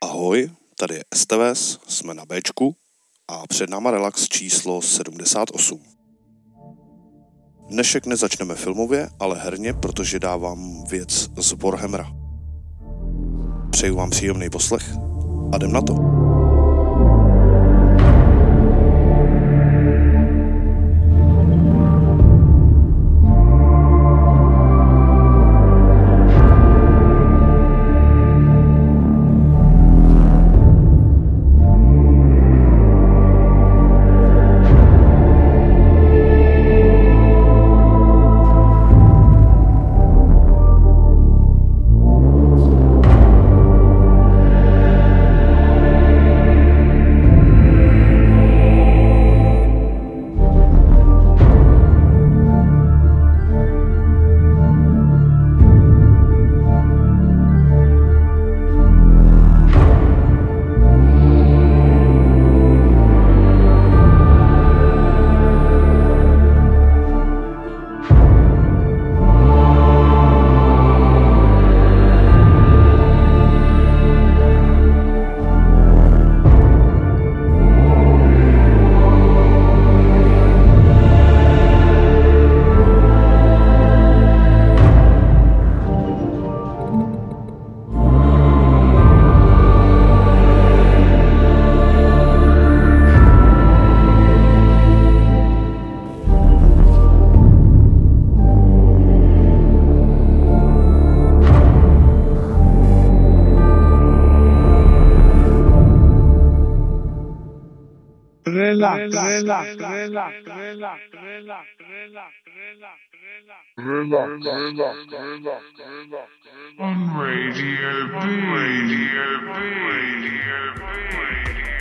Ahoj, tady je STVS, jsme na Bčku a před náma relax číslo 78. Dnešek nezačneme filmově, ale herně, protože dávám věc z Warhammera. Přeju vám příjemný poslech a jdem na to. On Radio B. Radio. Radio B.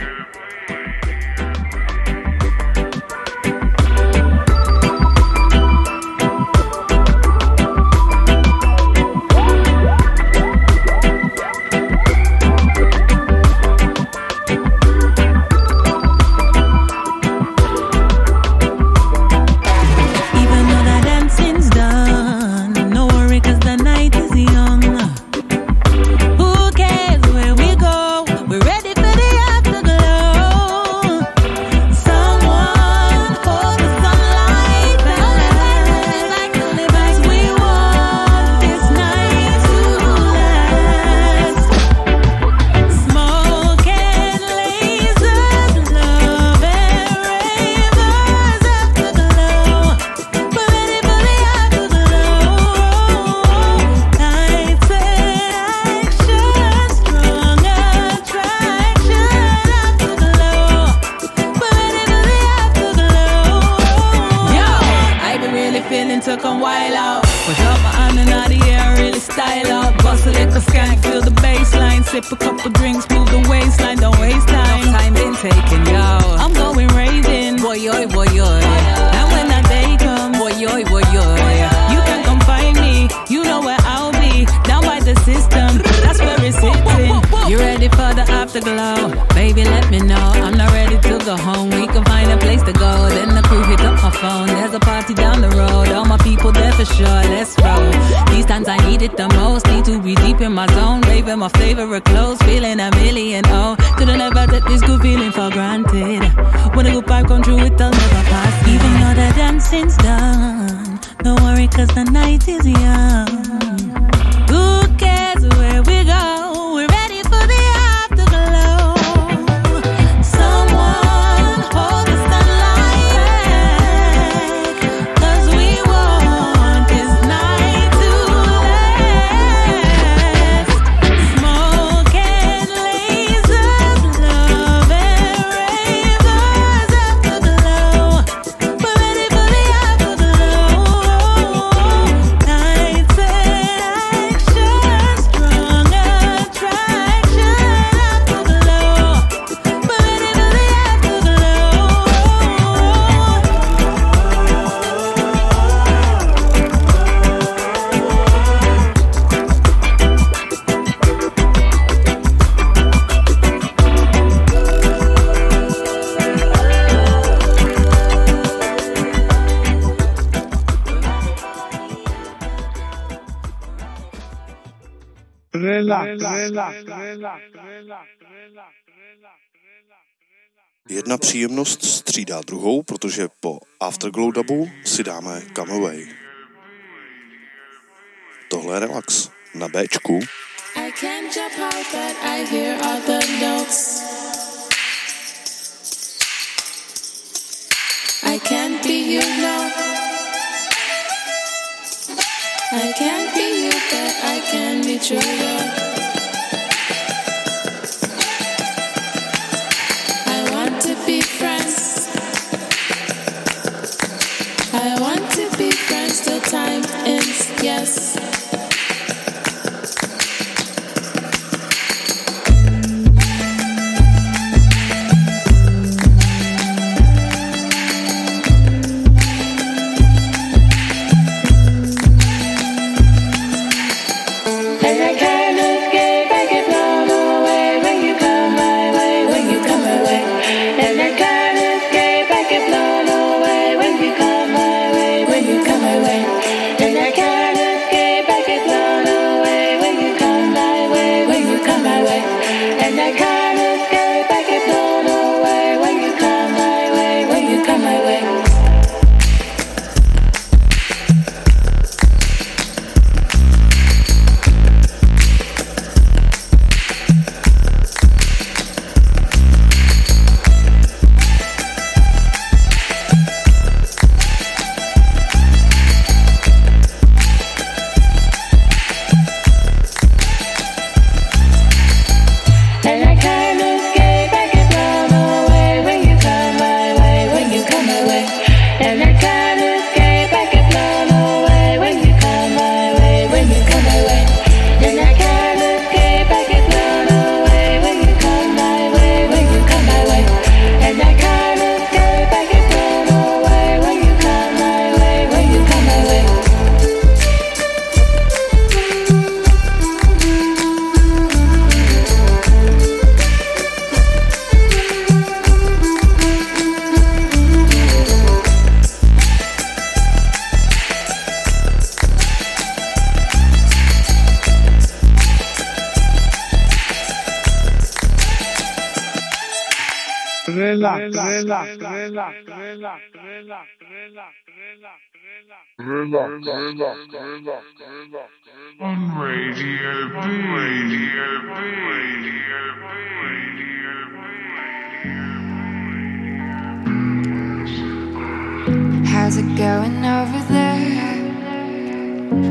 Sip a couple drinks, move the waistline, don't waste time. No time been taken, yo. I'm going raving, boy, yo, boy, yo. Now when that day come, boy, yo, boy, yo. You can come find me, you know where I'll be. Down by the system, that's where it's sitting. You ready for the afterglow? Baby, let me know. I'm not ready to go home. We can a place to go. Then the crew hit up my phone. There's a party down the road. All my people there for sure. Let's roll. These times I need it the most. Need to be deep in my zone. Raving my favorite clothes. Feeling a million. Oh, couldn't ever take this good feeling for granted. When a good vibe come true, it'll never pass. Even though the dancing's done. Don't worry, cause the night is young. Who cares where we go? Jedna příjemnost střídá druhou, protože po Afterglow dubu si dáme Come Away. Tohle je relax na Bčku. I can't jump out, but I hear all the notes. I can't be you, no. I can't be you, but I can be true, though. How's it going over there?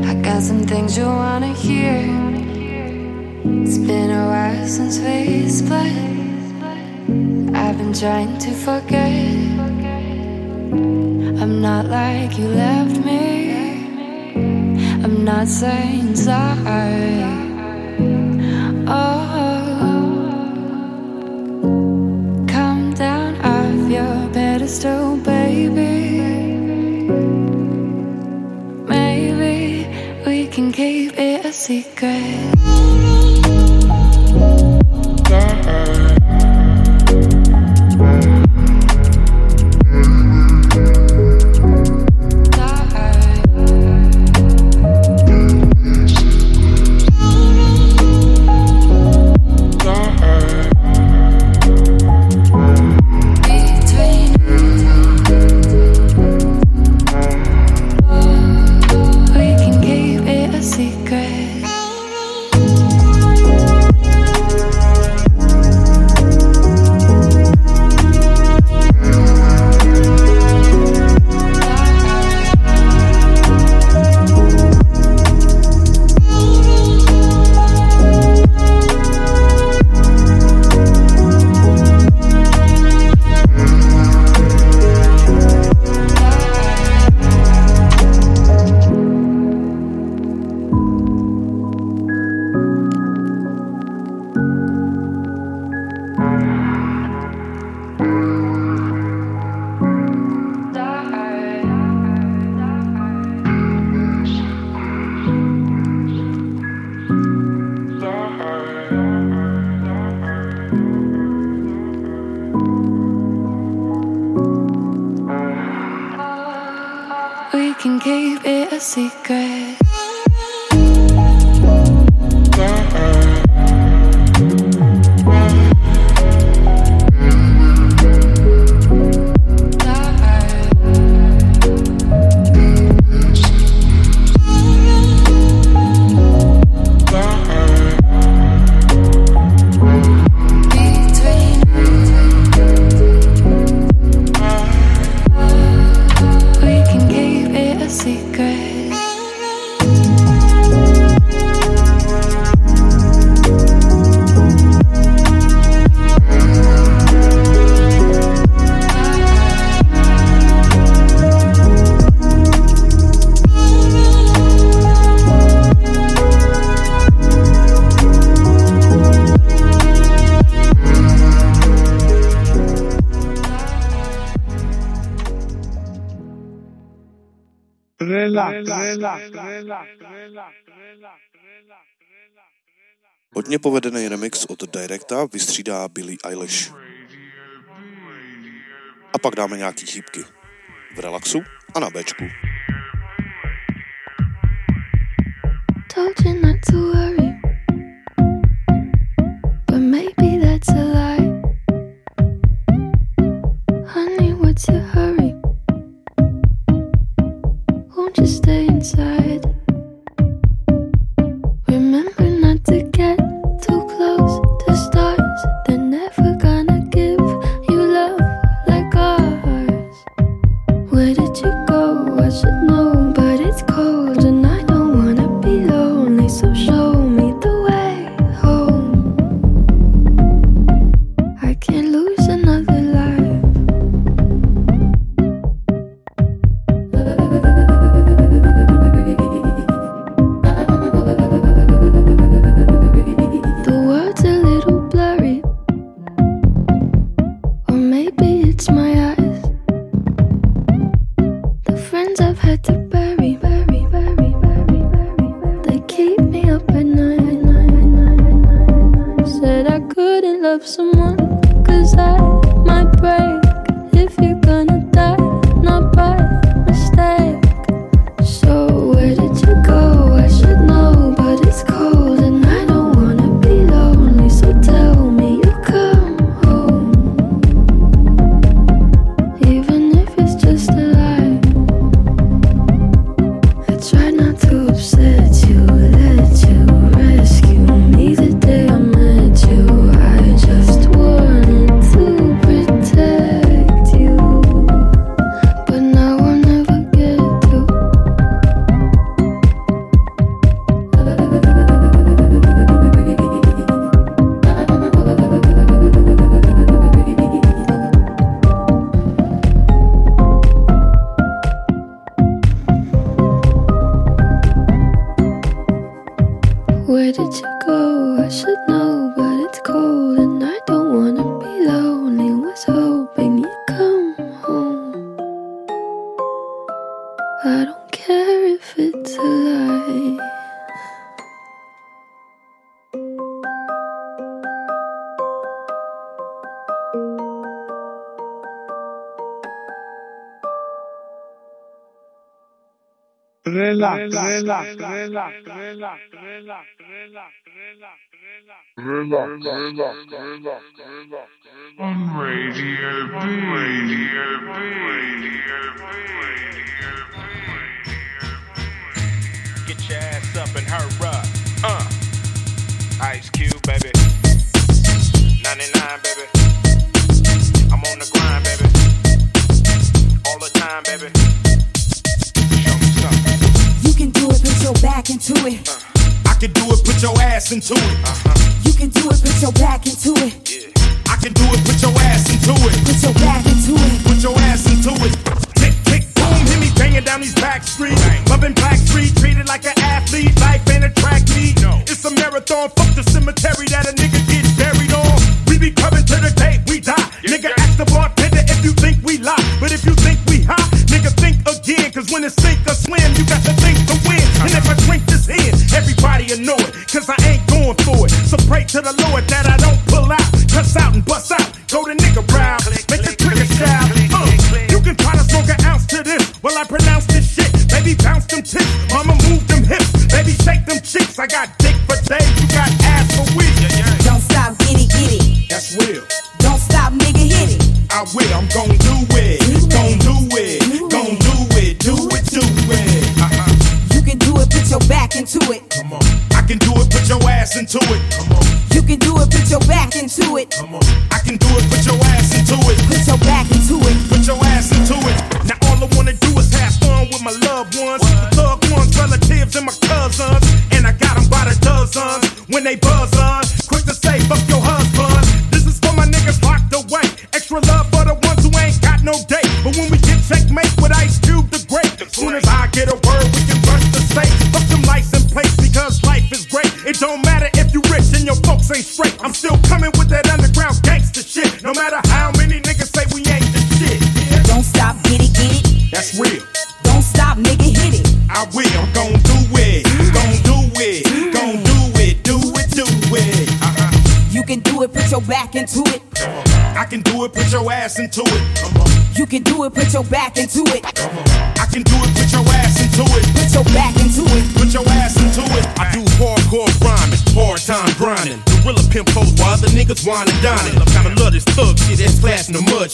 I got some things you wanna hear. It's been a while since we split. I've been trying to forget. I'm not like you left me. I'm not saying sorry. Oh, come down off your pedestal, baby. Maybe we can keep it a secret. Hodně povedený remix od Directa vystřídá Billy Eilish. A pak dáme nějaký chýbky. V relaxu a na Bčku. Told you On Radio B. Radio B. Radio B. Get your ass up and hurry up. Uh. Ice Cube, baby. 99, baby. I'm on the grind, baby. All the time, baby. Show me something. You can do it, put your back into it. Uh. I can do it, put your ass into it. Uh-huh. You can do it, put your back into it. Yeah. I can do it, put your ass into it. Put your back into it. Put your ass into it. Tick, tick, boom, hear me banging down these back streets. Loving Black Street, treated like an athlete. Life ain't a track meet. No. It's a marathon. Fuck the cemetery that a nigga get buried on. We be coming to the day we die. Yeah, nigga, yeah. ask the bartender if you think we lie. But if you think we hot, nigga, think again. Cause when it's sink or swim, you got to think will know it. Cause I ain't going for it. So pray to the Lord that I don't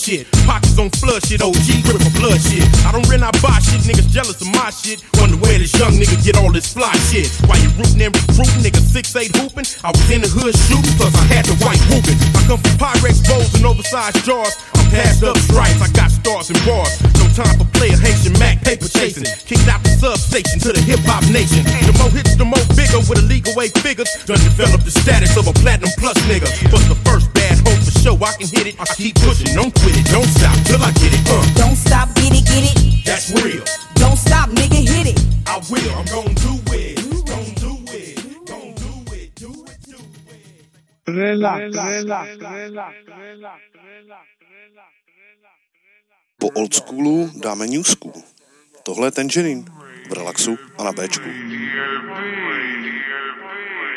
shit. Pockets on flush shit, OG grip for blood shit. I don't rent, I buy shit, niggas jealous of my shit. Wonder where this young nigga get all this fly shit. Why you rootin' and recruitin', nigga six eight hoopin'? I was in the hood shootin', plus I had the white whoopin'. I come from Pyrex bowls and oversized jars. I'm passed up stripes, I got stars and bars. No time for player Haitian Mac paper chasing. Kicked out the substation to the hip hop nation. The more hits, the more bigger with illegal way figures. Done develop the status of a platinum plus nigga. But the first bad show I can hit it. I keep pushing, don't quit it, don't stop till I get it. Uh. Don't stop, get it, get it. That's real. Don't stop, nigga, hit it. I will, I'm gonna do it. Relax, relax, relax, relax, relax. Po old schoolu dáme new school. Tohle je ten Tangerine v relaxu a na Bčku. Radio, radio, radio, radio.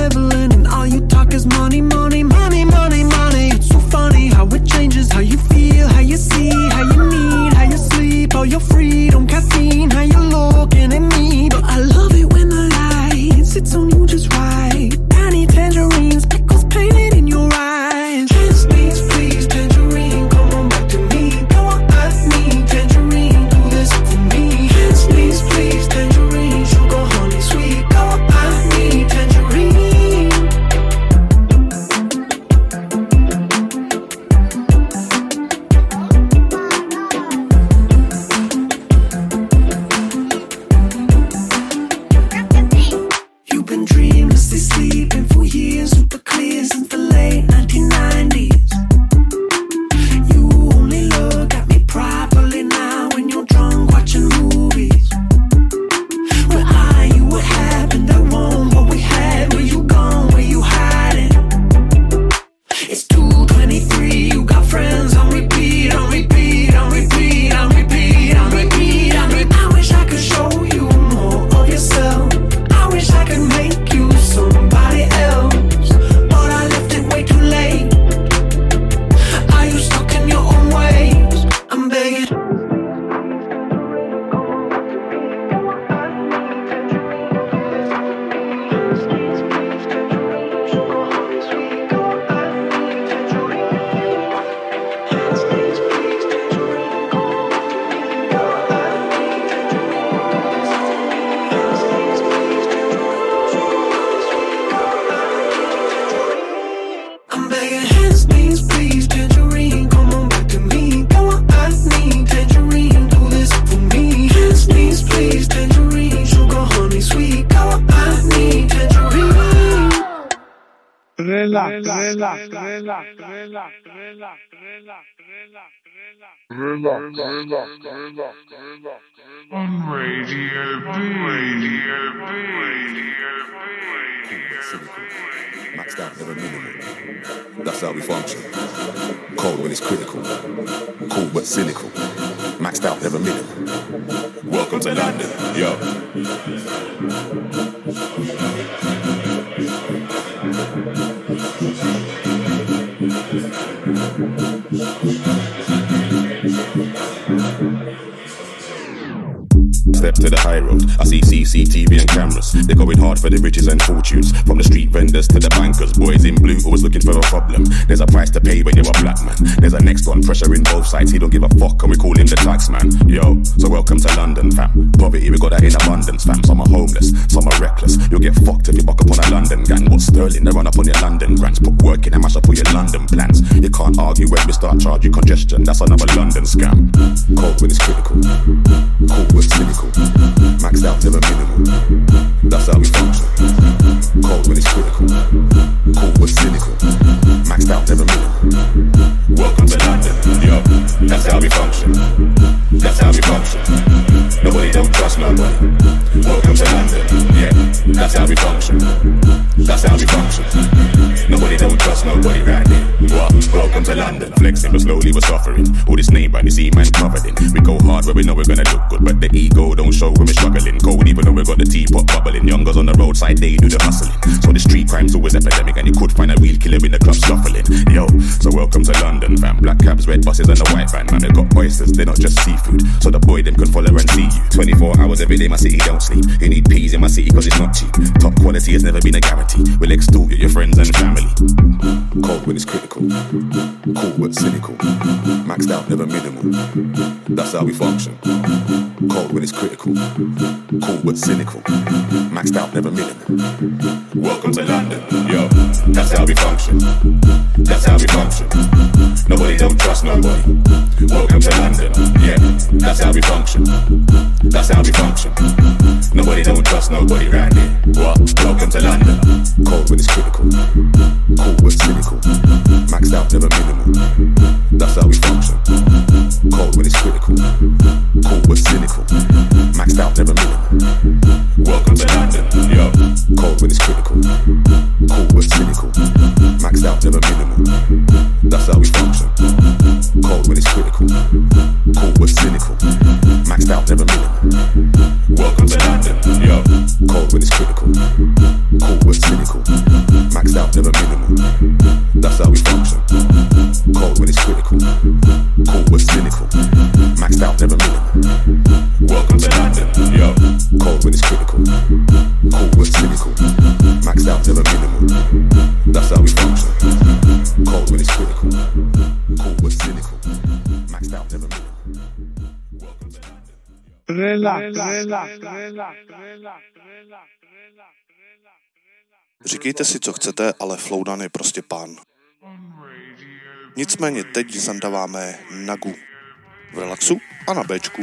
ambivalent And all you talk is money, money, money, money, money. It's so funny how it changes How you feel, how you see, how you need, how you sleep All your freedom, caffeine, how you relax, relax, relax, relax, relax, relax, on Radio B. Radio B. Radio B. Maxed out, never minimal. That's how we function. Cold when it's critical. Cool but cynical. Maxed out, never minimal. Welcome to London, yo. Thank Step to the high road. I see CCTV and cameras. They're going hard for the riches and fortunes. From the street vendors to the bankers. Boys in blue always looking for a problem. There's a price to pay when you're a black man. There's a next one pressure in both sides. He don't give a fuck and we call him the tax man. Yo, so welcome to London, fam. Poverty, we got that in abundance, fam. Some are homeless, some are reckless. You'll get fucked if you buck up on a London gang. What's sterling? They run up on your London grants. Put work in and mash up all your London plans. You can't argue when we start charge you congestion. That's another London scam. Cold when it's critical. Cool but cynical. Maxed out, never minimal. That's how we function. Cold when it's critical. Cool but cynical. Maxed out, never minimal. Welcome to London, yo. That's how we function. That's how we function. Nobody don't trust nobody. Welcome to London, yeah. That's how we function. That's how we function. Nobody don't trust nobody right there. Welcome to London. Flexing, but slowly we're suffering. All this name brand, you see man covered in. We go hard where we know we're gonna look good, but the ego don't show when we're struggling. Cold even though we got the teapot bubbling. Youngers on the roadside, they do the hustling. So the street crime's always epidemic, and you could find a real killer in the club shuffling. Yo, so welcome to London, fam. Black cabs, red buses, and the white van. Man, they got oysters, they're not just seafood. So the boy them can follow and see you. 24 hours every day, my city don't sleep. You need peas in my city cause it's not cheap. Top quality has never been a guarantee. We'll extort you, your friends and family. Cold when it's critical. Cool but cynical. Maxed out, never minimal. That's how we function. Cold when it's critical. Cool but cynical. Maxed out, never minimal. Welcome to London, yo. That's how we function. That's how we function. Nobody don't trust nobody. Welcome to London, yeah. That's how we function. That's how we function. Nobody don't trust nobody right here. What? Welcome to London. Cold when it's critical. Cool but cynical. Maxed out, never minimal. That's how we function. Cold when it's critical. Cool but cynical. Maxed out, never minimal. Welcome to London, yo. Cold when it's critical. Cool but cynical. Maxed out, never minimal. That's how we function. Cold when it's critical. Cool but cynical. Maxed out, never minimal. Welcome to London, yo. Cold when it's critical. Cool but cynical. Maxed out, never minimal. That's how we function. Cold when it's critical. Cool but cynical. Maxed out, never minimal. Welcome yo. Cold when it's critical. Cool but cynical. Maxed out, never minimal. That's how we function. Cold when it's critical. Cool but cynical. Maxed out, relax, relax. Říkejte si, co chcete, ale Floudan je prostě pán. Nicméně teď zandaváme Nagu. V relaxu a na Bčku.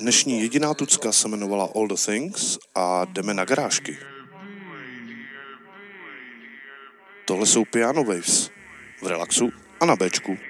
Dnešní jediná tucka se jmenovala All the Things a jdeme na garážky. Tohle jsou Piano Waves v relaxu a na Bčku.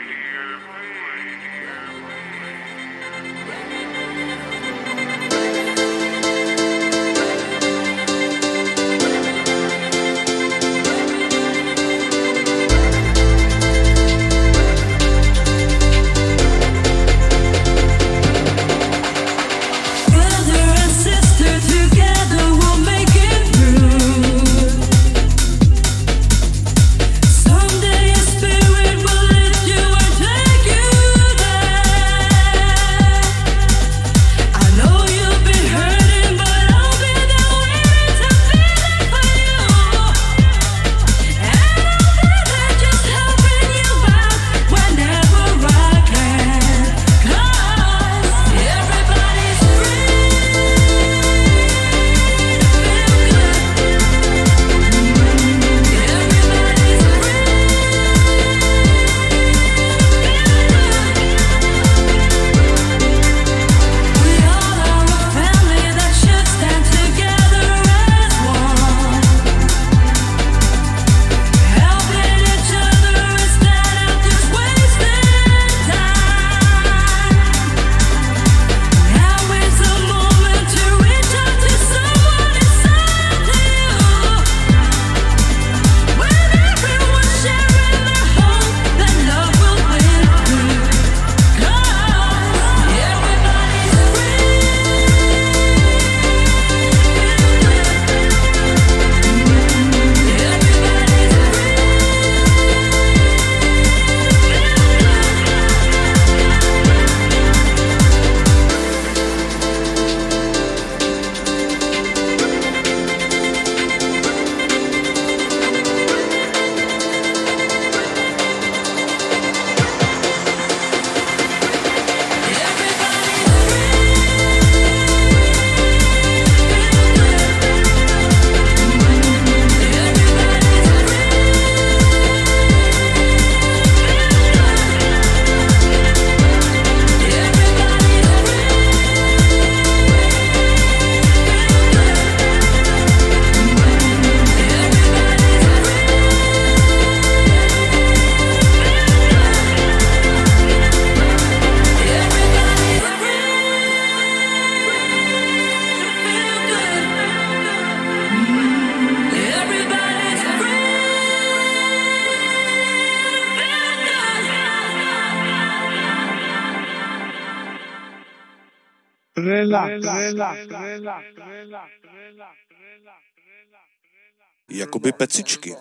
jakoby pecičky.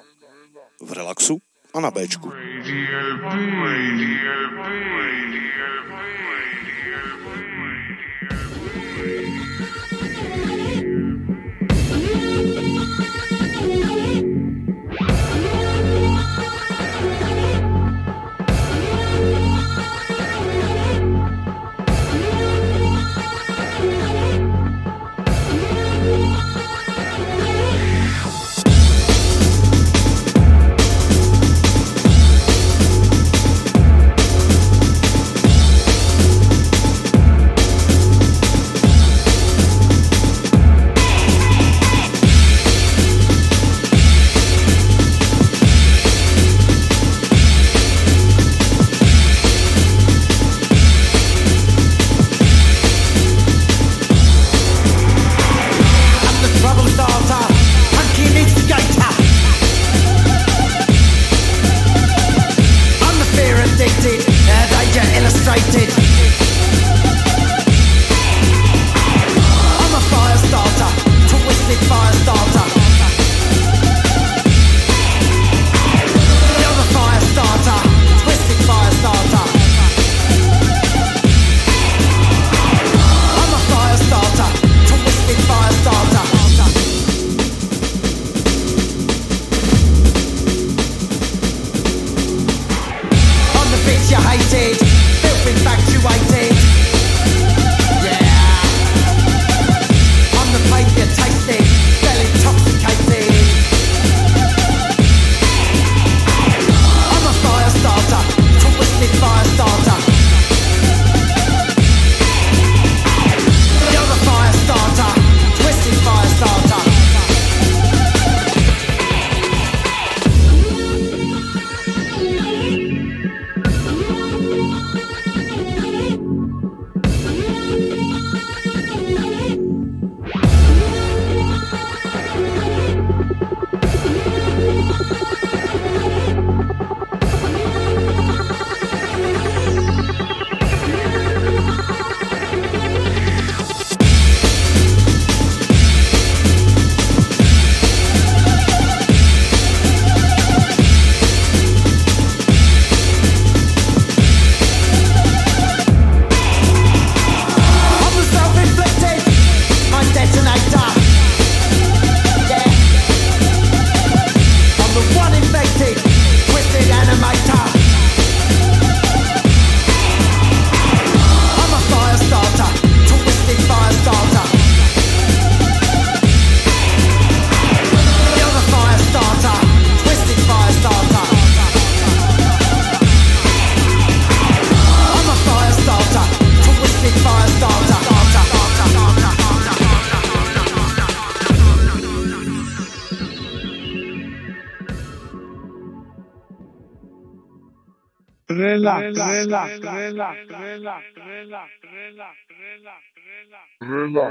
V relaxu a na Bčku.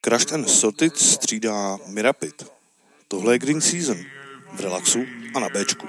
Crushed and Sorted střídá Mirapit. Tohle je Green Season. V relaxu a na Bčku.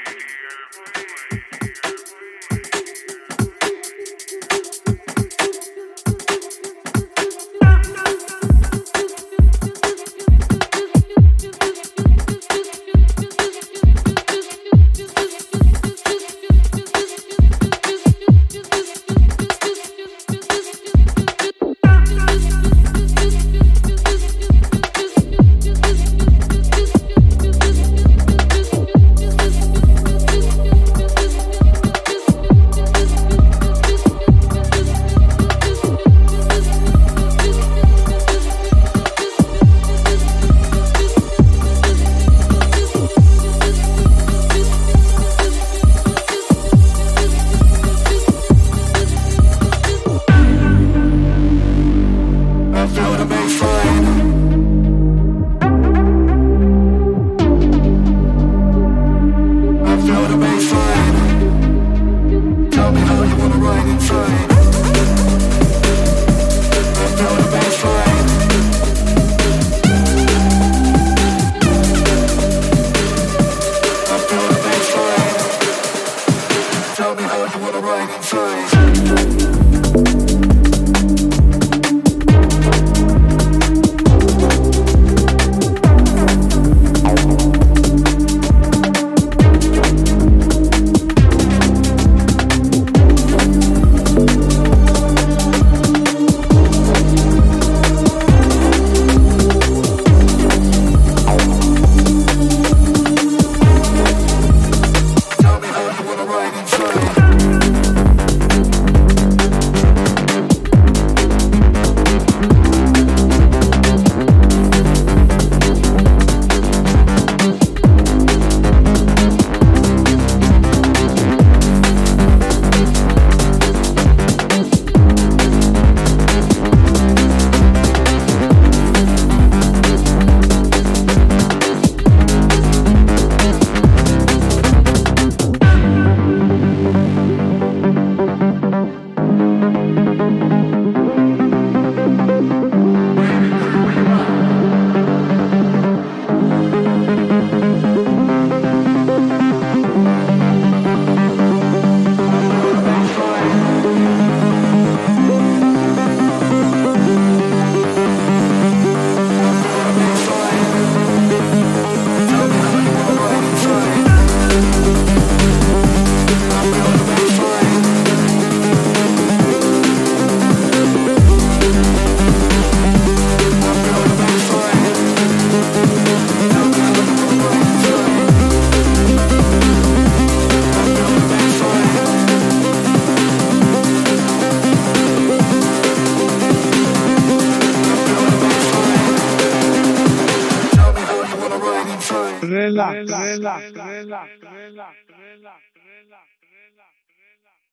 wanna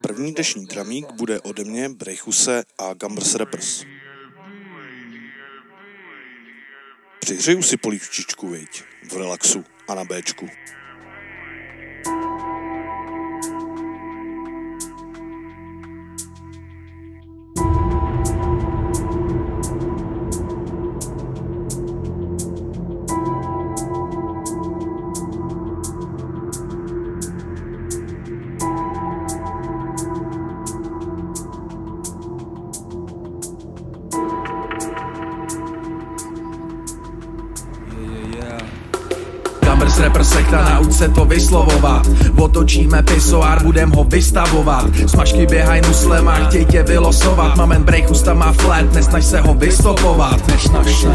První dnešní dramík bude ode mě, Brejchuse a Gambers Rappers. Přihřeju si polívčičku, viď, v relaxu a na Bčku. Gambers to vyslovovat. Otočíme pisoár, budem ho vystavovat. Smažky běhaj muslema, chtěj tě vylosovat. Mamen break usta má flat, nesnaž se ho vystopovat. Nesnaž se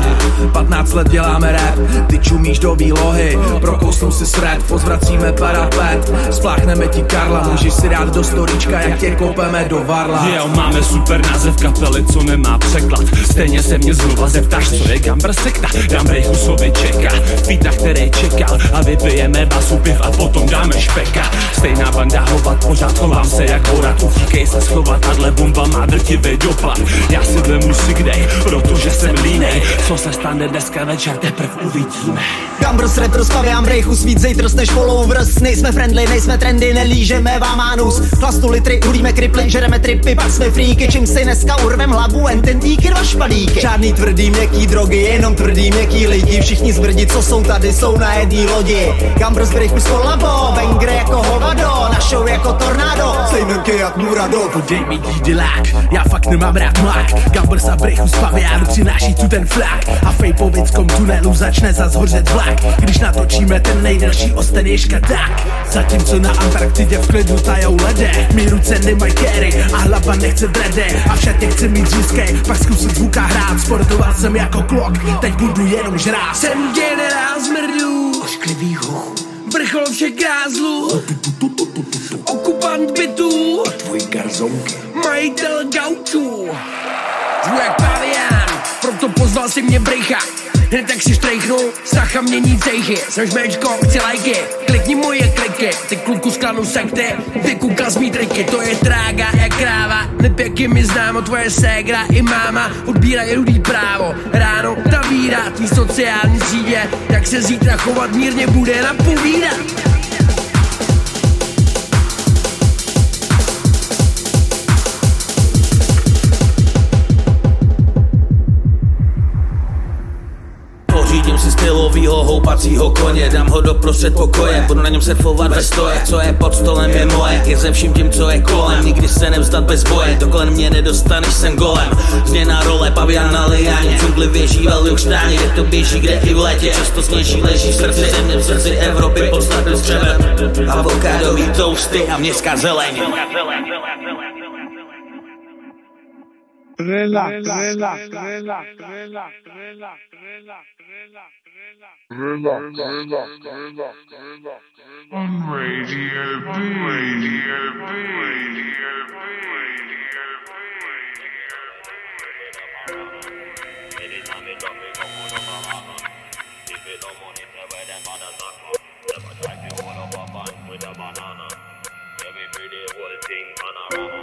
15 let děláme rap, ty čumíš do výlohy. Prokousnu si sred, pozvracíme parapet. Spláchneme ti Karla, můžeš si dát do storička Jak tě kopeme do varla. Jo, máme super název kapely, co nemá překlad. Stejně se mě znova zeptáš, co je Gamber sekta? Dám Brejchusovi čeká, fita, který čekal A vy vypijeme basu piv a potom dáme špeka. Stejná banda hovat, pořád chovám se jak borat Utíkej se schovat, tahle bomba má drtivý dopad. Já si vemu si dej, protože jsem línej. Co se stane dneska večer, teprv uvidíme. Gambros retro spavěám brejchu svít zejtr než followers Nejsme friendly, nejsme trendy, nelížeme vám anus. Chlastu litry, hulíme kriply, žereme tripy, pak jsme fríky Čím si dneska urvem hlavu, jen ten dva špadíky Žádný tvrdý měkký drogy, jenom tvrdý měkký lidi. Všichni zbrdi, co jsou tady, jsou na jedný lodi. Gambros brejchu z kolabo, Vengre jako hovado Na show jako tornádo, sejmenky jak Murado. Dej mi dídelák, já fakt nemám rád mlák. Gambers a brechu z paviánu přináší tu ten flák. A fejpovickom tunelu začne zas hořet vlak. Když natočíme ten nejdelší osten je škaták. Zatímco na Antarktidě v klidu tajou lede. Mí ruce nemají kéry a hlava nechce drede A v šatě chci mít řízkej, pak zkusit zvuka hrát. Sportoval jsem jako klok, teď budu jenom žrát. Jsem generál zmrdů, ošklivý hochu Vrchol všech grázlů Okupant bytů. Tvůj garzonky. Majitel gaučů. Zvu jak pavián Proto pozval si mě brejcha Hned tak si štrejchnu, Sacha mění cejchy. Jsem šmečko, chci lajky Klikni moje kliky. Ty kluku z klanu sekty Vykoukal z mý triky. To je trága jak kráva Nepěky mi známo Tvoje ségra i máma Odbírají rudý právo. Ráno ta víra Tvý sociální sítě Jak se zítra chovat mírně bude napovídat Pořídím si stylovýho houpacího koně. Dám ho do prostřed pokoje Budu na něm surfovat ve stoje. Co je pod stolem je moje Je ze vším tím, co je kolem. Nikdy se nevzdat bez boje Dokolen mě nedostaneš, jsem golem. Změna role, pavian na liáně Džungli věží velmi štáně Kde to běží, kde i v létě. Často sněží, leží v srdci Země v srdci Evropy Podstatný střebe Avokádový toasty a městská zeleň relax, relax, relax, relax, relax, on Radio B, Radio B, Radio B. With a banana, every day whole thing panorama.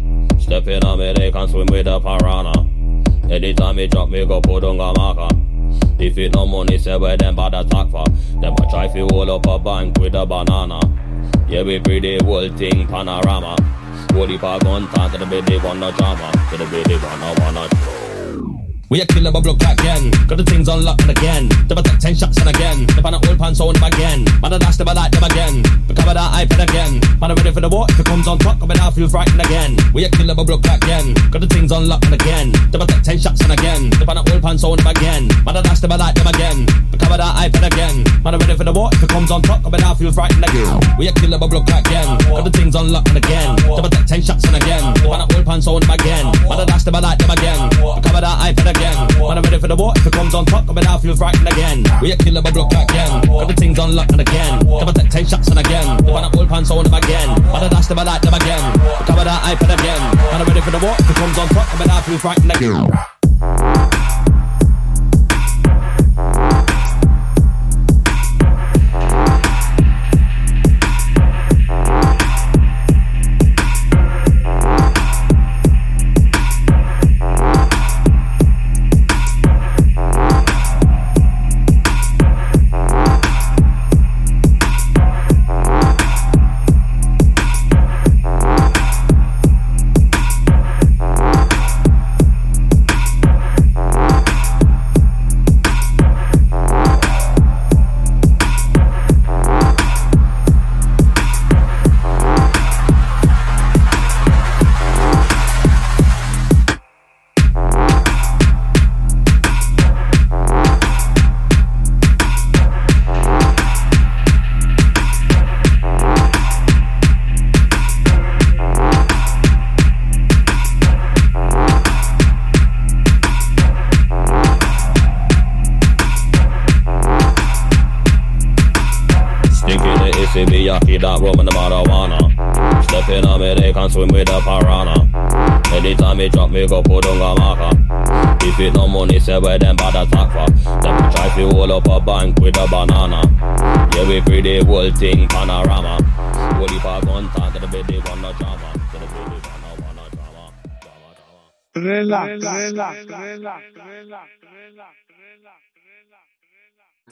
Step in on me, they can swim with the piranha. Anytime me drop me, go put on a marker. If it no money, say where them bad attack for. Them a try fi hold up a bank with a banana. Yeah, we pretty whole thing panorama. Holy pa gun, talk to the baby, wanna drama. To the baby, wanna, wanna We a killer bubble clock again. Got the things unlocked again. Never take ten shots and again. The pan old pants on them again. Man, I dash I like them again. We cover that iPad again. Man, I'm ready for the war. If it comes on top, I mean, I feel frightened again. We a killer bubble clock again. Got the things unlocked again. Never take ten shots and again. The pan old pants on them again. Man, I dash I like them again. We cover that iPad again. Man, I'm ready for the war. If it comes on top, I mean, I feel frightened again. We a killer bubble clock again. Got the things unlocked again. Never take ten shots and again. The pan old pants on them again. Man, I dash I like them again. We cover that iPad again. Man, I'm ready for the war. If it comes on top, I mean, I feel frightened again. We a killer bubble clock again. Got the things unlocked and again. Never take ten shots and again. The pan old pants on them again. Man, I dash them, I like them again. Cover that iPad again. Man, I'm ready for the war. If it comes on top, I mean, I feel frightened again.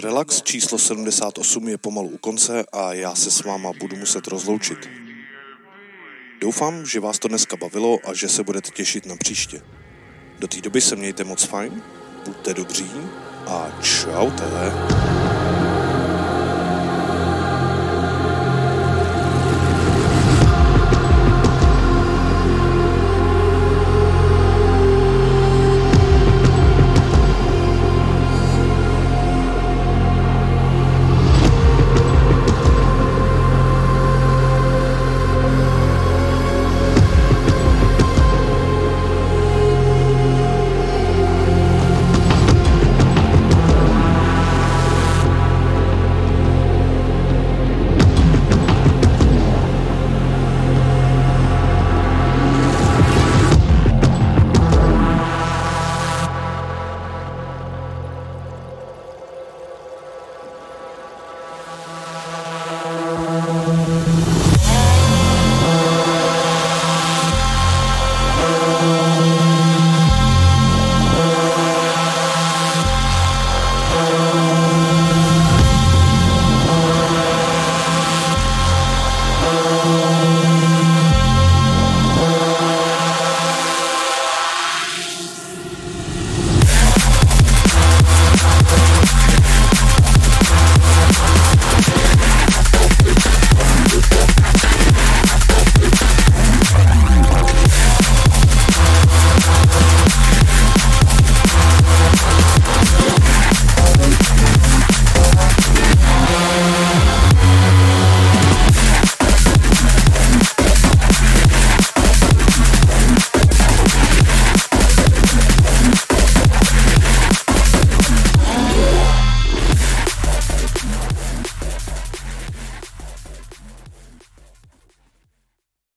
Relax číslo 78 je pomalu u konce a já se s váma budu muset rozloučit. Doufám, že vás to dneska bavilo a že se budete těšit na příště. Do té doby se mějte moc fajn, buďte dobří a čaute.